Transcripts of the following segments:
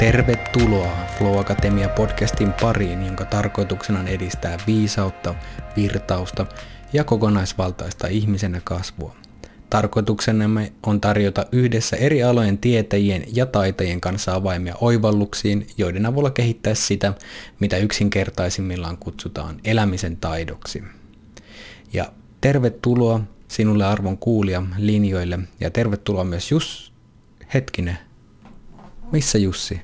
Tervetuloa Flow Akatemia podcastin pariin, jonka tarkoituksena on edistää viisautta, virtausta ja kokonaisvaltaista ihmisenä kasvua. Tarkoituksenamme on tarjota yhdessä eri alojen tietäjien ja taitajien kanssa avaimia oivalluksiin, joiden avulla kehittää sitä, mitä yksinkertaisimmillaan kutsutaan elämisen taidoksi. Ja tervetuloa sinulle arvon kuulija linjoille ja tervetuloa myös Jus... Hetkinen. Missä Jussi?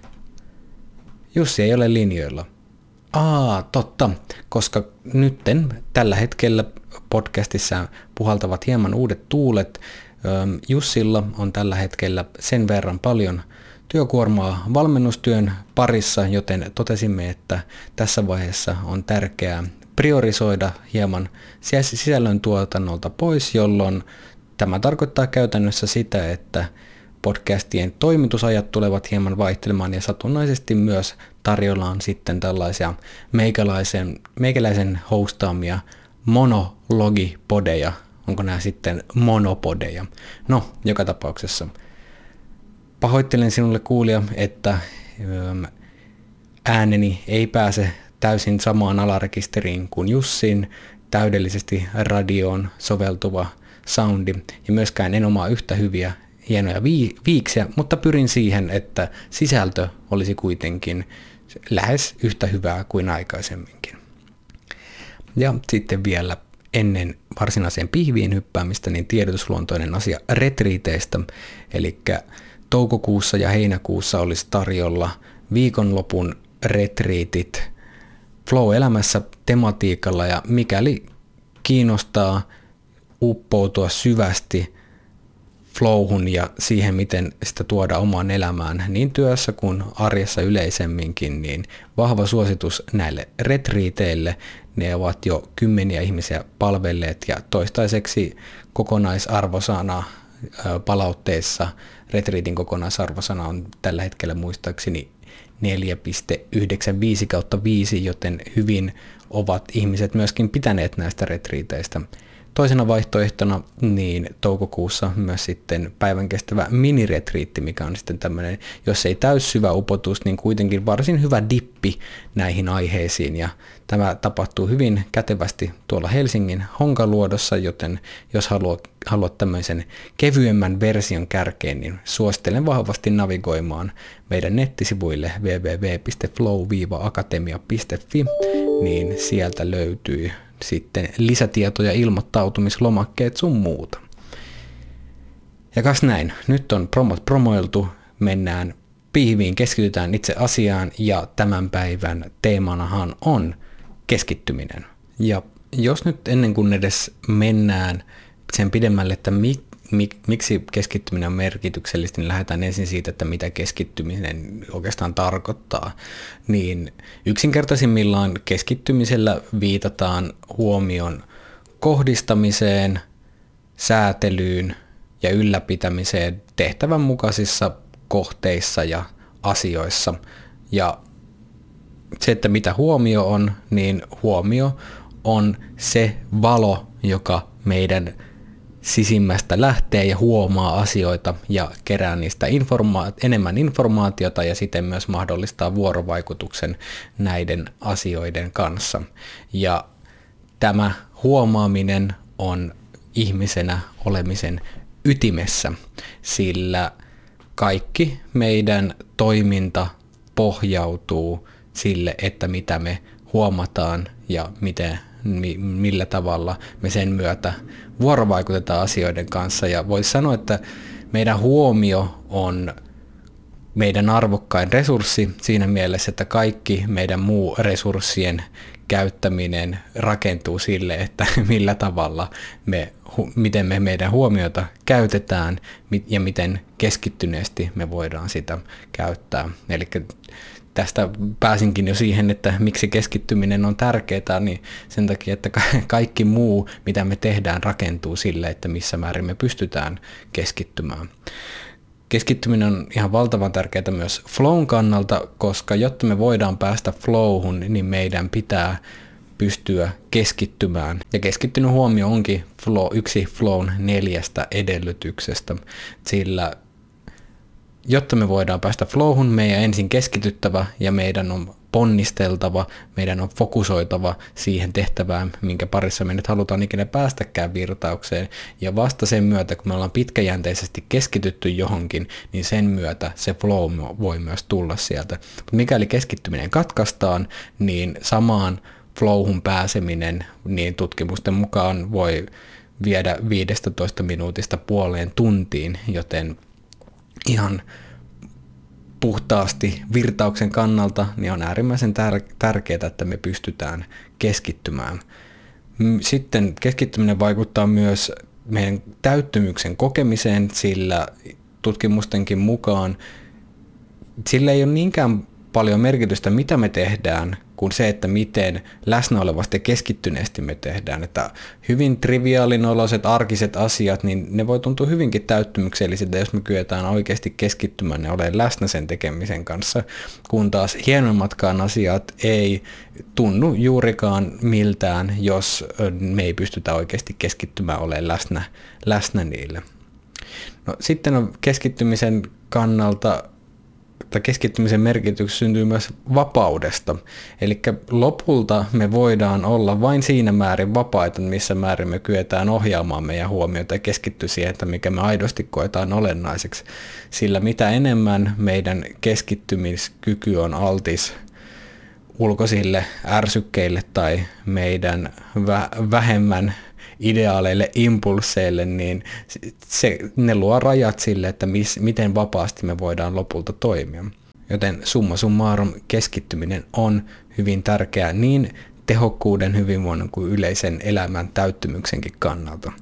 Jussi ei ole linjoilla. Aa, totta, koska nytten tällä hetkellä podcastissa puhaltavat hieman uudet tuulet. Jussilla on tällä hetkellä sen verran paljon työkuormaa valmennustyön parissa, joten totesimme, että tässä vaiheessa on tärkeää priorisoida hieman sisällön tuotannolta pois, jolloin tämä tarkoittaa käytännössä sitä, että podcastien toimitusajat tulevat hieman vaihtelemaan ja satunnaisesti myös tarjolla on sitten tällaisia meikäläisen, meikäläisen hostaamia monologipodeja. Onko nämä sitten monopodeja? No, joka tapauksessa. Pahoittelen sinulle kuulija, että ääneni ei pääse täysin samaan alarekisteriin kuin Jussin, täydellisesti radioon soveltuva soundi, ja myöskään en omaa yhtä hyviä hienoja viiksiä, mutta pyrin siihen, että sisältö olisi kuitenkin lähes yhtä hyvää kuin aikaisemminkin. Ja sitten vielä ennen varsinaiseen pihviin hyppäämistä, niin tiedotusluontoinen asia retriiteistä, eli toukokuussa ja heinäkuussa olisi tarjolla viikonlopun retriitit Flow-elämässä tematiikalla ja mikäli kiinnostaa uppoutua syvästi flowhun ja siihen, miten sitä tuoda omaan elämään niin työssä kuin arjessa yleisemminkin, niin vahva suositus näille retriiteille. Ne ovat jo kymmeniä ihmisiä palvelleet ja toistaiseksi kokonaisarvosana palautteessa retriitin kokonaisarvosana on tällä hetkellä muistaakseni 4,95 kautta 5, joten hyvin ovat ihmiset myöskin pitäneet näistä retriiteistä. Toisena vaihtoehtona niin toukokuussa myös sitten päivän kestävä miniretriitti, mikä on sitten tämmöinen, jos ei täys syvä upotus, niin kuitenkin varsin hyvä dippi näihin aiheisiin. Ja tämä tapahtuu hyvin kätevästi tuolla Helsingin Honkaluodossa, joten jos haluat, haluat tämmöisen kevyemmän version kärkeen, niin suosittelen vahvasti navigoimaan meidän nettisivuille www.flow-akatemia.fi, niin sieltä löytyy sitten lisätietoja, ilmoittautumislomakkeet sun muuta. Ja kas näin, nyt on promot promoiltu, mennään pihviin, keskitytään itse asiaan ja tämän päivän teemanahan on keskittyminen. Ja jos nyt ennen kuin edes mennään sen pidemmälle, että mi, mik, miksi keskittyminen on merkityksellistä, niin lähdetään ensin siitä, että mitä keskittyminen oikeastaan tarkoittaa. Niin yksinkertaisimmillaan keskittymisellä viitataan huomion kohdistamiseen, säätelyyn ja ylläpitämiseen tehtävän mukaisissa kohteissa ja asioissa. Ja se, että mitä huomio on, niin huomio on se valo, joka meidän sisimmästä lähtee ja huomaa asioita ja kerää niistä informa- enemmän informaatiota ja siten myös mahdollistaa vuorovaikutuksen näiden asioiden kanssa. Ja tämä huomaaminen on ihmisenä olemisen ytimessä, sillä kaikki meidän toiminta pohjautuu sille, että mitä me huomataan ja miten millä tavalla me sen myötä vuorovaikutetaan asioiden kanssa. Ja voisi sanoa, että meidän huomio on meidän arvokkain resurssi siinä mielessä, että kaikki meidän muu resurssien käyttäminen rakentuu sille, että millä tavalla me, miten me meidän huomiota käytetään ja miten keskittyneesti me voidaan sitä käyttää. Eli tästä pääsinkin jo siihen, että miksi keskittyminen on tärkeää, niin sen takia, että kaikki muu, mitä me tehdään, rakentuu sille, että missä määrin me pystytään keskittymään. Keskittyminen on ihan valtavan tärkeää myös flown kannalta, koska jotta me voidaan päästä flowhun, niin meidän pitää pystyä keskittymään. Ja keskittynyt huomio onkin flow, yksi flown neljästä edellytyksestä, sillä jotta me voidaan päästä flowhun, meidän ensin keskityttävä ja meidän on ponnisteltava, meidän on fokusoitava siihen tehtävään, minkä parissa me nyt halutaan ikinä päästäkään virtaukseen. Ja vasta sen myötä, kun me ollaan pitkäjänteisesti keskitytty johonkin, niin sen myötä se flow voi myös tulla sieltä. Mutta mikäli keskittyminen katkaistaan, niin samaan flowhun pääseminen, niin tutkimusten mukaan voi viedä 15 minuutista puoleen tuntiin, joten ihan puhtaasti virtauksen kannalta, niin on äärimmäisen tär- tärkeää, että me pystytään keskittymään. Sitten keskittyminen vaikuttaa myös meidän täyttymyksen kokemiseen, sillä tutkimustenkin mukaan sillä ei ole niinkään paljon merkitystä, mitä me tehdään, kuin se, että miten läsnä olevasti keskittyneesti me tehdään. Että hyvin triviaalinoloiset arkiset asiat, niin ne voi tuntua hyvinkin täyttymyksellisiltä, jos me kyetään oikeasti keskittymään ja olemaan läsnä sen tekemisen kanssa, kun taas hienommatkaan asiat ei tunnu juurikaan miltään, jos me ei pystytä oikeasti keskittymään olemaan läsnä, läsnä niille. No, sitten on keskittymisen kannalta tai keskittymisen merkitys syntyy myös vapaudesta. Eli lopulta me voidaan olla vain siinä määrin vapaita, missä määrin me kyetään ohjaamaan meidän huomiota ja keskittyä siihen, että mikä me aidosti koetaan olennaiseksi. Sillä mitä enemmän meidän keskittymiskyky on altis ulkoisille ärsykkeille tai meidän vähemmän ideaaleille impulseille, niin se, ne luo rajat sille, että mis, miten vapaasti me voidaan lopulta toimia. Joten summa summarum keskittyminen on hyvin tärkeää niin tehokkuuden, hyvinvoinnin kuin yleisen elämän täyttymyksenkin kannalta.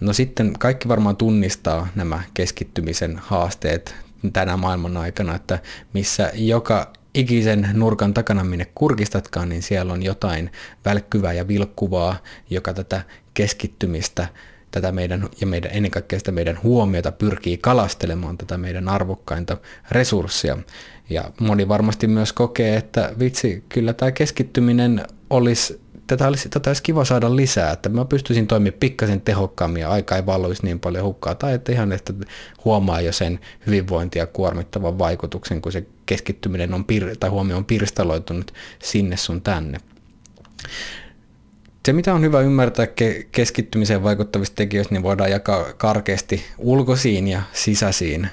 No sitten kaikki varmaan tunnistaa nämä keskittymisen haasteet tänä maailman aikana, että missä joka ikisen nurkan takana, minne kurkistatkaan, niin siellä on jotain välkkyvää ja vilkkuvaa, joka tätä keskittymistä tätä meidän, ja meidän, ennen kaikkea sitä meidän huomiota pyrkii kalastelemaan tätä meidän arvokkainta resurssia. Ja moni varmasti myös kokee, että vitsi, kyllä tämä keskittyminen olisi tätä olisi, tätä olisi kiva saada lisää, että mä pystyisin toimimaan pikkasen tehokkaammin ja aika ei valuisi niin paljon hukkaa, tai että ihan että huomaa jo sen hyvinvointia kuormittavan vaikutuksen, kun se keskittyminen on pir- tai huomio on pirstaloitunut sinne sun tänne. Se, mitä on hyvä ymmärtää ke- keskittymiseen vaikuttavista tekijöistä, niin voidaan jakaa karkeasti ulkoisiin ja sisäisiin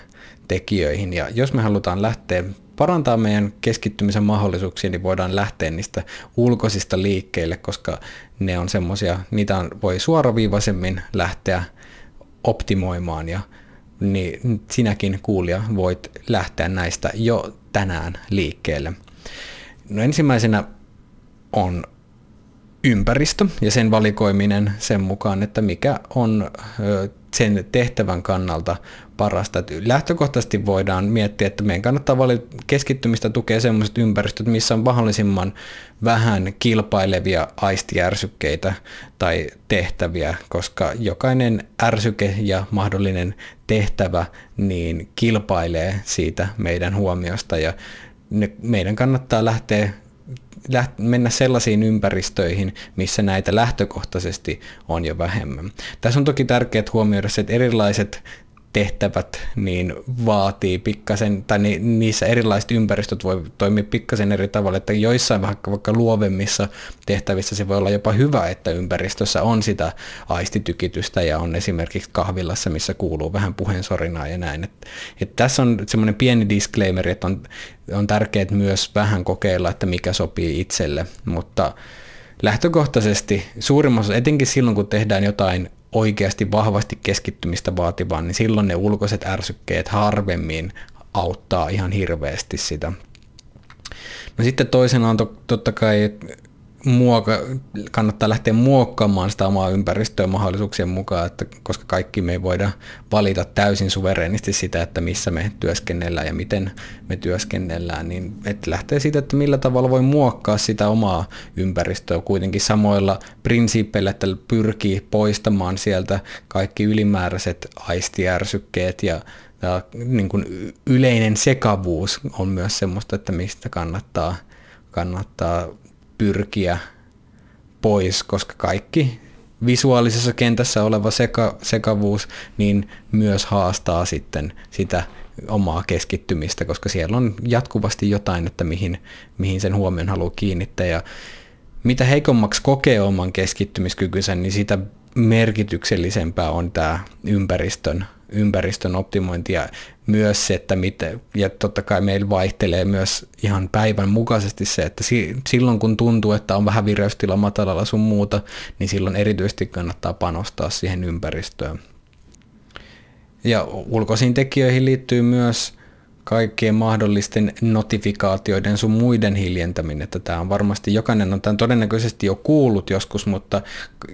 tekijöihin. Ja jos me halutaan lähteä parantaa meidän keskittymisen mahdollisuuksia, niin voidaan lähteä niistä ulkoisista liikkeille, koska ne on semmoisia, niitä voi suoraviivaisemmin lähteä optimoimaan ja niin sinäkin kuulija voit lähteä näistä jo tänään liikkeelle. No ensimmäisenä on ympäristö ja sen valikoiminen sen mukaan, että mikä on sen tehtävän kannalta parasta. Lähtökohtaisesti voidaan miettiä, että meidän kannattaa valita keskittymistä tukea sellaiset ympäristöt, missä on mahdollisimman vähän kilpailevia aistijärsykkeitä tai tehtäviä, koska jokainen ärsyke ja mahdollinen tehtävä niin kilpailee siitä meidän huomiosta ja ne, meidän kannattaa lähteä mennä sellaisiin ympäristöihin, missä näitä lähtökohtaisesti on jo vähemmän. Tässä on toki tärkeää huomioida se, että erilaiset tehtävät niin vaatii pikkasen, tai ni, niissä erilaiset ympäristöt voi toimia pikkasen eri tavalla, että joissain vaikka, vaikka luovemmissa tehtävissä se voi olla jopa hyvä, että ympäristössä on sitä aistitykitystä ja on esimerkiksi kahvilassa, missä kuuluu vähän puheensorinaa ja näin. Et, et tässä on semmoinen pieni disclaimer, että on, on tärkeää myös vähän kokeilla, että mikä sopii itselle, mutta lähtökohtaisesti suurimmassa, etenkin silloin kun tehdään jotain oikeasti vahvasti keskittymistä vaativaan, niin silloin ne ulkoiset ärsykkeet harvemmin auttaa ihan hirveästi sitä. No sitten toisena on to, totta kai muoka, kannattaa lähteä muokkaamaan sitä omaa ympäristöä mahdollisuuksien mukaan, että koska kaikki me ei voida valita täysin suverenisti sitä, että missä me työskennellään ja miten me työskennellään, niin että lähtee siitä, että millä tavalla voi muokkaa sitä omaa ympäristöä. Kuitenkin samoilla prinsiippeillä, että pyrkii poistamaan sieltä kaikki ylimääräiset aistijärsykkeet ja ja niin kuin yleinen sekavuus on myös semmoista, että mistä kannattaa, kannattaa pyrkiä pois, koska kaikki visuaalisessa kentässä oleva seka, sekavuus, niin myös haastaa sitten sitä omaa keskittymistä, koska siellä on jatkuvasti jotain, että mihin, mihin sen huomion haluaa kiinnittää. Ja mitä heikommaksi kokee oman keskittymiskykynsä, niin sitä merkityksellisempää on tämä ympäristön, ympäristön optimointi ja myös se, että miten, ja totta kai meillä vaihtelee myös ihan päivän mukaisesti se, että silloin kun tuntuu, että on vähän vireystila matalalla sun muuta, niin silloin erityisesti kannattaa panostaa siihen ympäristöön. Ja ulkoisiin tekijöihin liittyy myös kaikkien mahdollisten notifikaatioiden sun muiden hiljentäminen, että tämä on varmasti, jokainen on tämän todennäköisesti jo kuullut joskus, mutta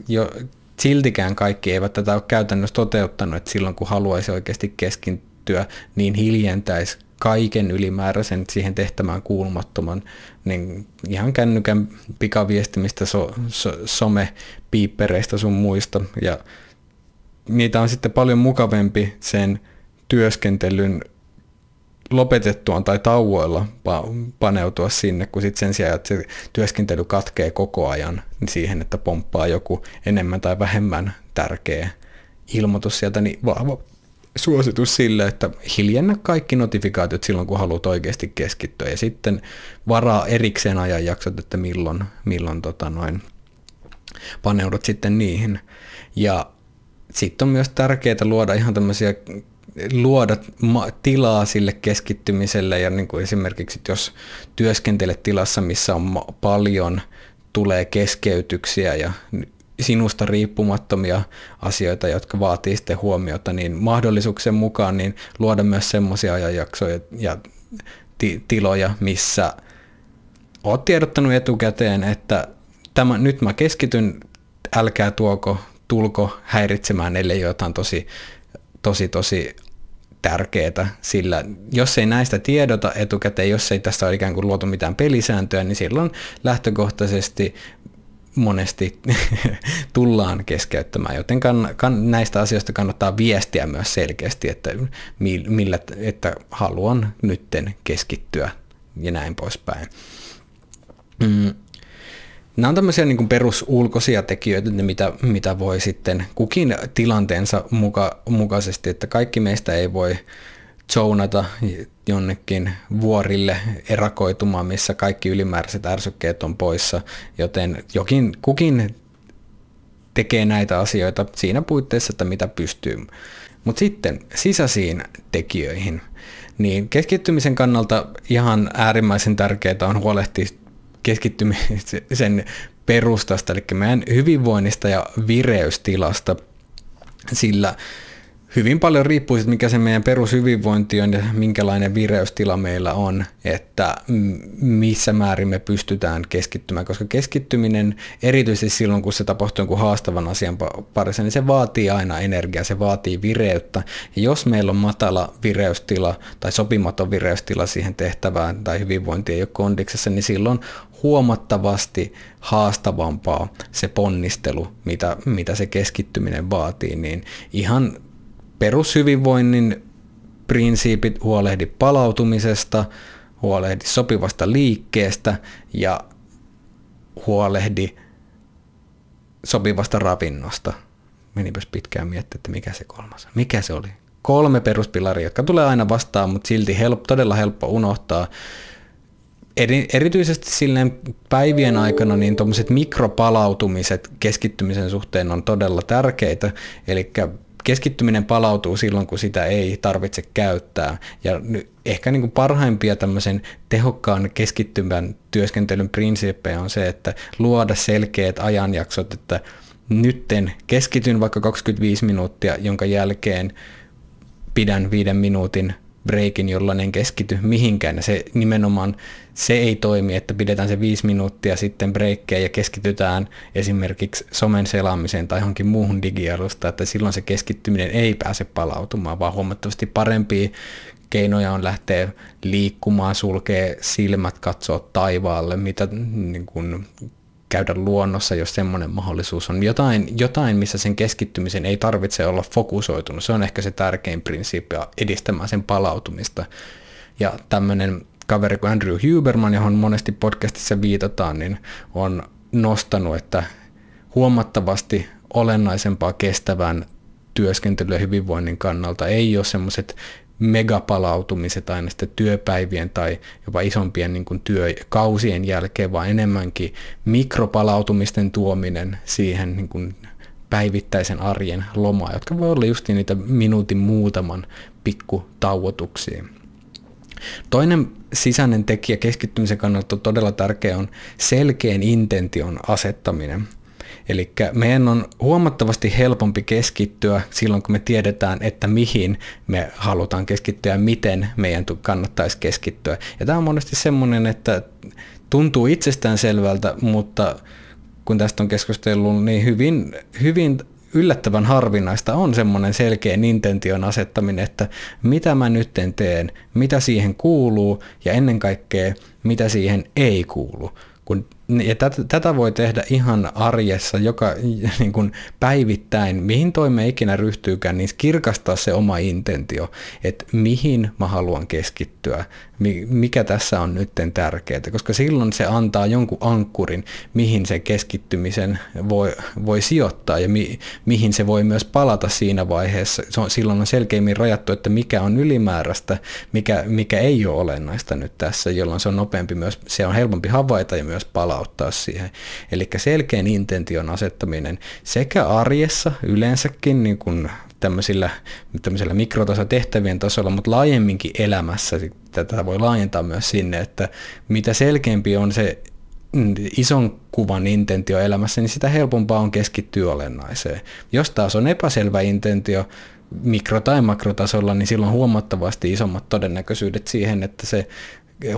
jo, siltikään kaikki eivät tätä ole käytännössä toteuttanut, että silloin kun haluaisi oikeasti keskittyä, niin hiljentäisi kaiken ylimääräisen siihen tehtävään kuulumattoman, niin ihan kännykän pikaviestimistä, so, so, some-piippereistä sun muista, ja niitä on sitten paljon mukavempi sen työskentelyn lopetettuaan tai tauoilla paneutua sinne, kun sitten sen sijaan, että se työskentely katkee koko ajan siihen, että pomppaa joku enemmän tai vähemmän tärkeä ilmoitus sieltä, niin suositus sille, että hiljennä kaikki notifikaatiot silloin, kun haluat oikeasti keskittyä ja sitten varaa erikseen ajanjaksot, että milloin, milloin tota noin, paneudut sitten niihin. Ja sitten on myös tärkeää luoda ihan tämmöisiä luoda tilaa sille keskittymiselle ja niin kuin esimerkiksi jos työskentelet tilassa, missä on paljon, tulee keskeytyksiä ja sinusta riippumattomia asioita, jotka vaatii sitten huomiota, niin mahdollisuuksien mukaan niin luoda myös semmoisia ajanjaksoja ja ti- tiloja, missä olet tiedottanut etukäteen, että tämä, nyt mä keskityn, älkää tuoko, tulko häiritsemään, ellei jotain tosi, tosi, tosi tärkeää, sillä jos ei näistä tiedota etukäteen, jos ei tästä ole ikään kuin luotu mitään pelisääntöä, niin silloin lähtökohtaisesti monesti tullaan keskeyttämään, joten kann, kann, näistä asioista kannattaa viestiä myös selkeästi, että, millä, että haluan nytten keskittyä ja näin poispäin. Mm, Nämä on tämmöisiä niin perusulkoisia tekijöitä, mitä, mitä voi sitten kukin tilanteensa muka, mukaisesti, että kaikki meistä ei voi zonata jonnekin vuorille erakoitumaan, missä kaikki ylimääräiset ärsykkeet on poissa, joten jokin, kukin tekee näitä asioita siinä puitteissa, että mitä pystyy. Mutta sitten sisäisiin tekijöihin, niin keskittymisen kannalta ihan äärimmäisen tärkeää on huolehtia keskittymisen perustasta, eli meidän hyvinvoinnista ja vireystilasta, sillä hyvin paljon riippuu siitä, mikä se meidän perushyvinvointi on ja minkälainen vireystila meillä on, että missä määrin me pystytään keskittymään, koska keskittyminen, erityisesti silloin kun se tapahtuu jonkun haastavan asian parissa, niin se vaatii aina energiaa, se vaatii vireyttä. Ja jos meillä on matala vireystila tai sopimaton vireystila siihen tehtävään tai hyvinvointi ei ole kondiksessa, niin silloin huomattavasti haastavampaa se ponnistelu, mitä, mitä se keskittyminen vaatii, niin ihan perushyvinvoinnin prinsiipit, huolehdi palautumisesta, huolehdi sopivasta liikkeestä ja huolehdi sopivasta ravinnosta. Menipäs pitkään miettiä, että mikä se kolmas. Mikä se oli? Kolme peruspilaria, jotka tulee aina vastaan, mutta silti help, todella helppo unohtaa. Eri, erityisesti silleen päivien aikana niin tuommoiset mikropalautumiset keskittymisen suhteen on todella tärkeitä. Eli keskittyminen palautuu silloin, kun sitä ei tarvitse käyttää. Ja ehkä niin kuin parhaimpia tämmöisen tehokkaan keskittymän työskentelyn prinsiippejä on se, että luoda selkeät ajanjaksot, että nytten keskityn vaikka 25 minuuttia, jonka jälkeen pidän viiden minuutin breikin, jolla en keskity mihinkään. Se nimenomaan se ei toimi, että pidetään se viisi minuuttia sitten breikkejä ja keskitytään esimerkiksi somen selaamiseen tai johonkin muuhun digialusta, että silloin se keskittyminen ei pääse palautumaan, vaan huomattavasti parempia keinoja on lähteä liikkumaan, sulkee silmät, katsoa taivaalle, mitä niin kuin, käydä luonnossa, jos semmoinen mahdollisuus on. Jotain, jotain, missä sen keskittymisen ei tarvitse olla fokusoitunut. Se on ehkä se tärkein prinsiippi edistämään sen palautumista. Ja tämmöinen kaveri kuin Andrew Huberman, johon monesti podcastissa viitataan, niin on nostanut, että huomattavasti olennaisempaa kestävän työskentelyä hyvinvoinnin kannalta. Ei ole semmoiset megapalautumiset aina sitten työpäivien tai jopa isompien niin kuin työkausien jälkeen, vaan enemmänkin mikropalautumisten tuominen siihen niin kuin päivittäisen arjen lomaa, jotka voi olla just niitä minuutin muutaman pikku tauotuksia. Toinen sisäinen tekijä keskittymisen kannalta todella tärkeä on selkeän intention asettaminen. Eli meidän on huomattavasti helpompi keskittyä silloin, kun me tiedetään, että mihin me halutaan keskittyä ja miten meidän kannattaisi keskittyä. Ja tämä on monesti semmoinen, että tuntuu itsestään selvältä, mutta kun tästä on keskustellut, niin hyvin, hyvin yllättävän harvinaista on semmoinen selkeä intention asettaminen, että mitä mä nyt teen, mitä siihen kuuluu ja ennen kaikkea mitä siihen ei kuulu. Kun ja tätä, tätä voi tehdä ihan arjessa, joka niin kuin päivittäin, mihin toime ikinä ryhtyykään, niin kirkastaa se oma intentio, että mihin mä haluan keskittyä, mikä tässä on nyt tärkeää, koska silloin se antaa jonkun ankkurin, mihin se keskittymisen voi, voi sijoittaa ja mi, mihin se voi myös palata siinä vaiheessa. Se on, silloin on selkeimmin rajattu, että mikä on ylimääräistä, mikä, mikä ei ole olennaista nyt tässä, jolloin se on nopeampi myös, se on helpompi havaita ja myös palauttaa siihen. Eli selkeän intention asettaminen sekä arjessa yleensäkin niin kuin tämmöisillä, tämmöisillä mikrotasotehtävien tasolla, mutta laajemminkin elämässä tätä voi laajentaa myös sinne, että mitä selkeämpi on se ison kuvan intentio elämässä, niin sitä helpompaa on keskittyä olennaiseen. Jos taas on epäselvä intentio mikro- tai makrotasolla, niin silloin huomattavasti isommat todennäköisyydet siihen, että se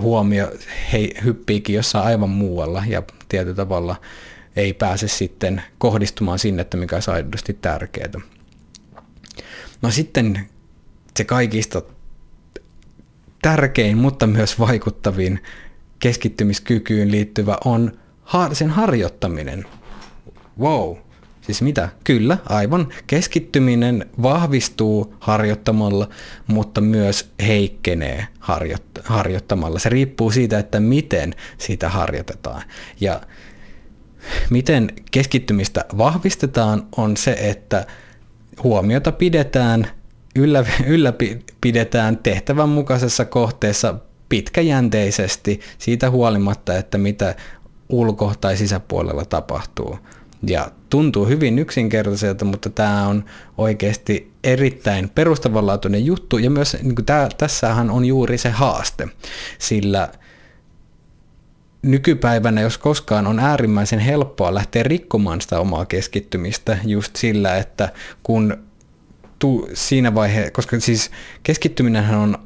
huomio hei, hyppiikin jossain aivan muualla ja tietyllä tavalla ei pääse sitten kohdistumaan sinne, että mikä olisi aidosti tärkeää. No sitten se kaikista tärkein, mutta myös vaikuttavin keskittymiskykyyn liittyvä on sen harjoittaminen. Wow, siis mitä? Kyllä, aivan. Keskittyminen vahvistuu harjoittamalla, mutta myös heikkenee harjoittamalla. Se riippuu siitä, että miten sitä harjoitetaan. Ja miten keskittymistä vahvistetaan on se, että huomiota pidetään, yllä, ylläpidetään tehtävän mukaisessa kohteessa pitkäjänteisesti siitä huolimatta, että mitä ulko- tai sisäpuolella tapahtuu. Ja tuntuu hyvin yksinkertaiselta, mutta tämä on oikeasti erittäin perustavanlaatuinen juttu ja myös niin tää, tässähän on juuri se haaste, sillä nykypäivänä, jos koskaan, on äärimmäisen helppoa lähteä rikkomaan sitä omaa keskittymistä just sillä, että kun tu, siinä vaiheessa, koska siis keskittyminenhän on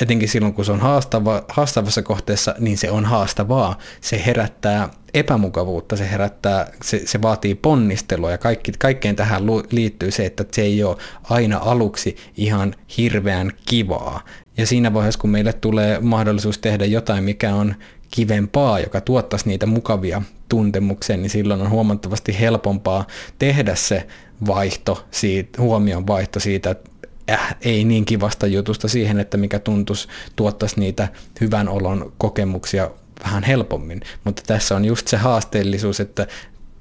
etenkin silloin, kun se on haastava, haastavassa kohteessa, niin se on haastavaa. Se herättää epämukavuutta, se herättää, se, se vaatii ponnistelua ja kaikki, kaikkeen tähän liittyy se, että se ei ole aina aluksi ihan hirveän kivaa. Ja siinä vaiheessa, kun meille tulee mahdollisuus tehdä jotain, mikä on kivempaa, joka tuottaisi niitä mukavia tuntemuksia, niin silloin on huomattavasti helpompaa tehdä se vaihto, siitä, huomion vaihto siitä, että äh, ei niin kivasta jutusta siihen, että mikä tuntuisi tuottaisi niitä hyvän olon kokemuksia vähän helpommin. Mutta tässä on just se haasteellisuus, että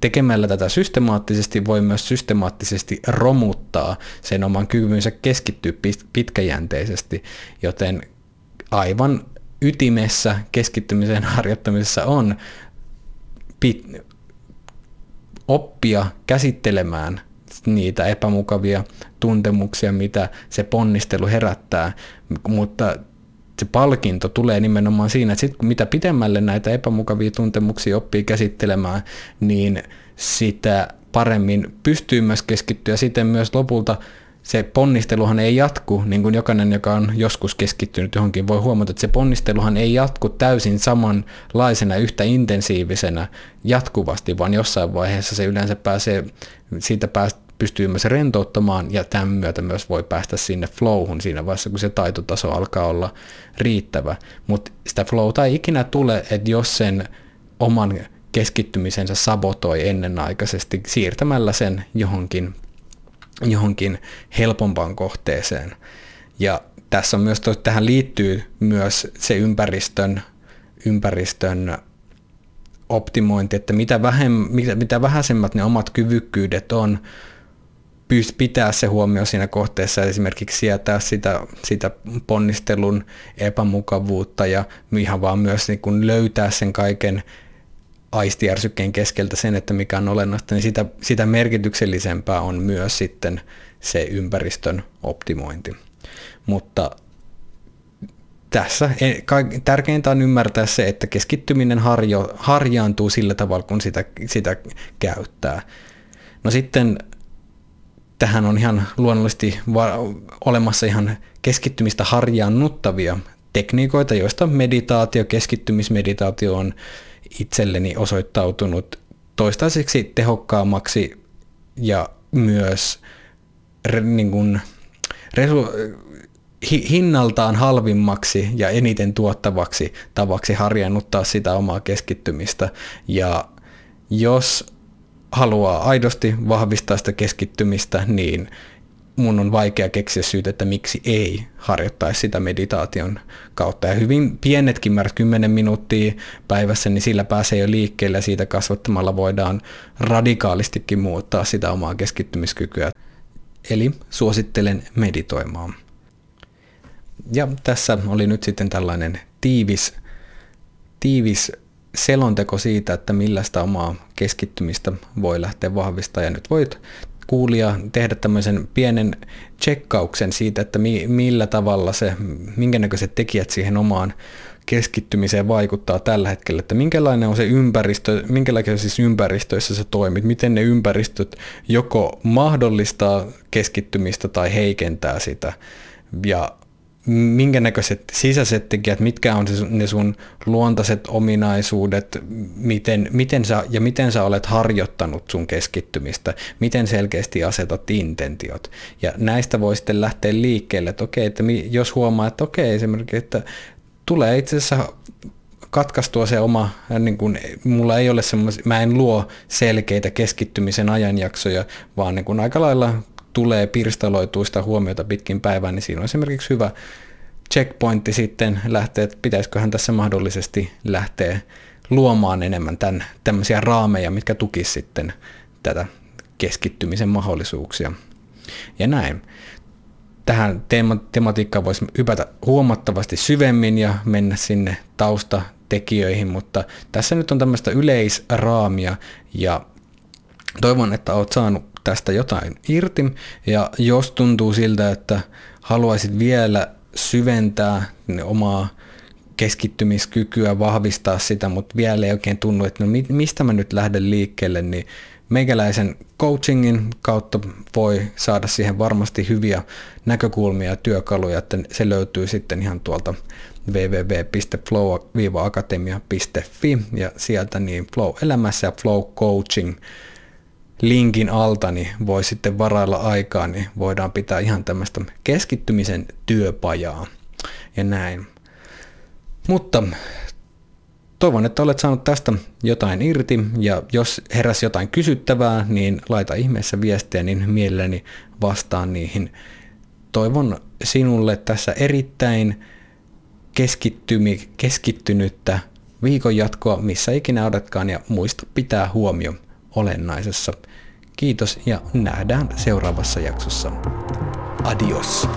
tekemällä tätä systemaattisesti voi myös systemaattisesti romuttaa sen oman kykynsä keskittyä pitkäjänteisesti, joten aivan ytimessä keskittymisen harjoittamisessa on pit- oppia käsittelemään niitä epämukavia tuntemuksia, mitä se ponnistelu herättää, mutta se palkinto tulee nimenomaan siinä, että sit, mitä pitemmälle näitä epämukavia tuntemuksia oppii käsittelemään, niin sitä paremmin pystyy myös keskittyä. Siten myös lopulta se ponnisteluhan ei jatku, niin kuin jokainen, joka on joskus keskittynyt johonkin, voi huomata, että se ponnisteluhan ei jatku täysin samanlaisena, yhtä intensiivisenä jatkuvasti, vaan jossain vaiheessa se yleensä pääsee, siitä päästä pystyy myös rentouttamaan ja tämän myötä myös voi päästä sinne flowhun siinä vaiheessa, kun se taitotaso alkaa olla riittävä. Mutta sitä flowta ei ikinä tule, että jos sen oman keskittymisensä sabotoi ennenaikaisesti siirtämällä sen johonkin johonkin helpompaan kohteeseen. Ja tässä on myös, tähän liittyy myös se ympäristön, ympäristön optimointi, että mitä, vähem, mitä, mitä vähäisemmät ne omat kyvykkyydet on, pitää se huomio siinä kohteessa, esimerkiksi sietää sitä, sitä ponnistelun epämukavuutta ja ihan vaan myös niin kun löytää sen kaiken aistijärsykkeen keskeltä sen, että mikä on olennaista, niin sitä, sitä merkityksellisempää on myös sitten se ympäristön optimointi. Mutta tässä tärkeintä on ymmärtää se, että keskittyminen harjo, harjaantuu sillä tavalla, kun sitä, sitä käyttää. No sitten tähän on ihan luonnollisesti olemassa ihan keskittymistä harjaannuttavia tekniikoita, joista meditaatio, keskittymismeditaatio on itselleni osoittautunut toistaiseksi tehokkaammaksi ja myös re, niin kuin, resu, hi, hinnaltaan halvimmaksi ja eniten tuottavaksi tavaksi harjannuttaa sitä omaa keskittymistä. Ja jos haluaa aidosti vahvistaa sitä keskittymistä, niin mun on vaikea keksiä syytä, että miksi ei harjoittaisi sitä meditaation kautta. Ja hyvin pienetkin määrät, 10 minuuttia päivässä, niin sillä pääsee jo liikkeelle ja siitä kasvattamalla voidaan radikaalistikin muuttaa sitä omaa keskittymiskykyä. Eli suosittelen meditoimaan. Ja tässä oli nyt sitten tällainen tiivis, tiivis selonteko siitä, että millaista omaa keskittymistä voi lähteä vahvistamaan. Ja nyt voit kuulija tehdä tämmöisen pienen tsekkauksen siitä, että mi, millä tavalla se, minkä näköiset tekijät siihen omaan keskittymiseen vaikuttaa tällä hetkellä, että minkälainen on se ympäristö, minkälaisissa ympäristöissä se toimit, miten ne ympäristöt joko mahdollistaa keskittymistä tai heikentää sitä. Ja minkä näköiset sisäiset tekijät, mitkä on ne sun luontaiset ominaisuudet, miten, miten sä, ja miten sä olet harjoittanut sun keskittymistä, miten selkeästi asetat intentiot. Ja näistä voi sitten lähteä liikkeelle, että okei, että jos huomaa, että okei esimerkiksi, että tulee itse asiassa katkaistua se oma, niin kun, mulla ei ole semmoisia, mä en luo selkeitä keskittymisen ajanjaksoja, vaan niin kun aika lailla tulee pirstaloituista huomiota pitkin päivää, niin siinä on esimerkiksi hyvä checkpointti sitten lähteä, että pitäisiköhän tässä mahdollisesti lähteä luomaan enemmän tämän, tämmöisiä raameja, mitkä tukisivat sitten tätä keskittymisen mahdollisuuksia. Ja näin. Tähän teema- tematiikkaan voisi hypätä huomattavasti syvemmin ja mennä sinne taustatekijöihin, mutta tässä nyt on tämmöistä yleisraamia ja toivon, että olet saanut tästä jotain irti. Ja jos tuntuu siltä, että haluaisit vielä syventää omaa keskittymiskykyä, vahvistaa sitä, mutta vielä ei oikein tunnu, että no mistä mä nyt lähden liikkeelle, niin meikäläisen coachingin kautta voi saada siihen varmasti hyviä näkökulmia ja työkaluja, että se löytyy sitten ihan tuolta www.flow-akatemia.fi ja sieltä niin Flow elämässä ja Flow Coaching linkin alta niin voi sitten varailla aikaa, niin voidaan pitää ihan tämmöistä keskittymisen työpajaa ja näin. Mutta toivon, että olet saanut tästä jotain irti ja jos heräsi jotain kysyttävää, niin laita ihmeessä viestiä, niin mielelläni vastaan niihin. Toivon sinulle tässä erittäin keskittymi, keskittynyttä viikon jatkoa, missä ikinä odotkaan ja muista pitää huomio olennaisessa. Kiitos ja nähdään seuraavassa jaksossa. Adios.